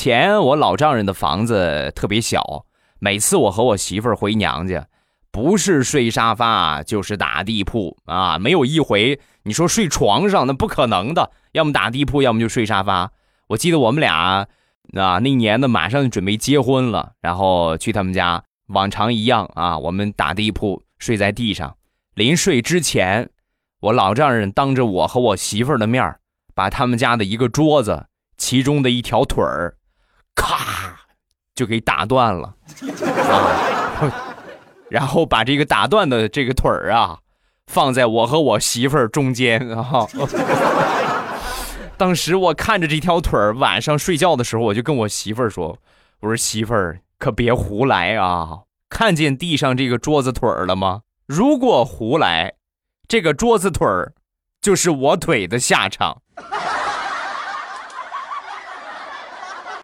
前我老丈人的房子特别小，每次我和我媳妇儿回娘家，不是睡沙发就是打地铺啊，没有一回你说睡床上那不可能的，要么打地铺，要么就睡沙发。我记得我们俩啊，那年呢马上就准备结婚了，然后去他们家，往常一样啊，我们打地铺睡在地上。临睡之前，我老丈人当着我和我媳妇儿的面把他们家的一个桌子其中的一条腿儿，咔就给打断了，啊，然后把这个打断的这个腿儿啊，放在我和我媳妇儿中间啊。当时我看着这条腿儿，晚上睡觉的时候，我就跟我媳妇儿说：“我说媳妇儿，可别胡来啊！看见地上这个桌子腿儿了吗？如果胡来，这个桌子腿儿就是我腿的下场。”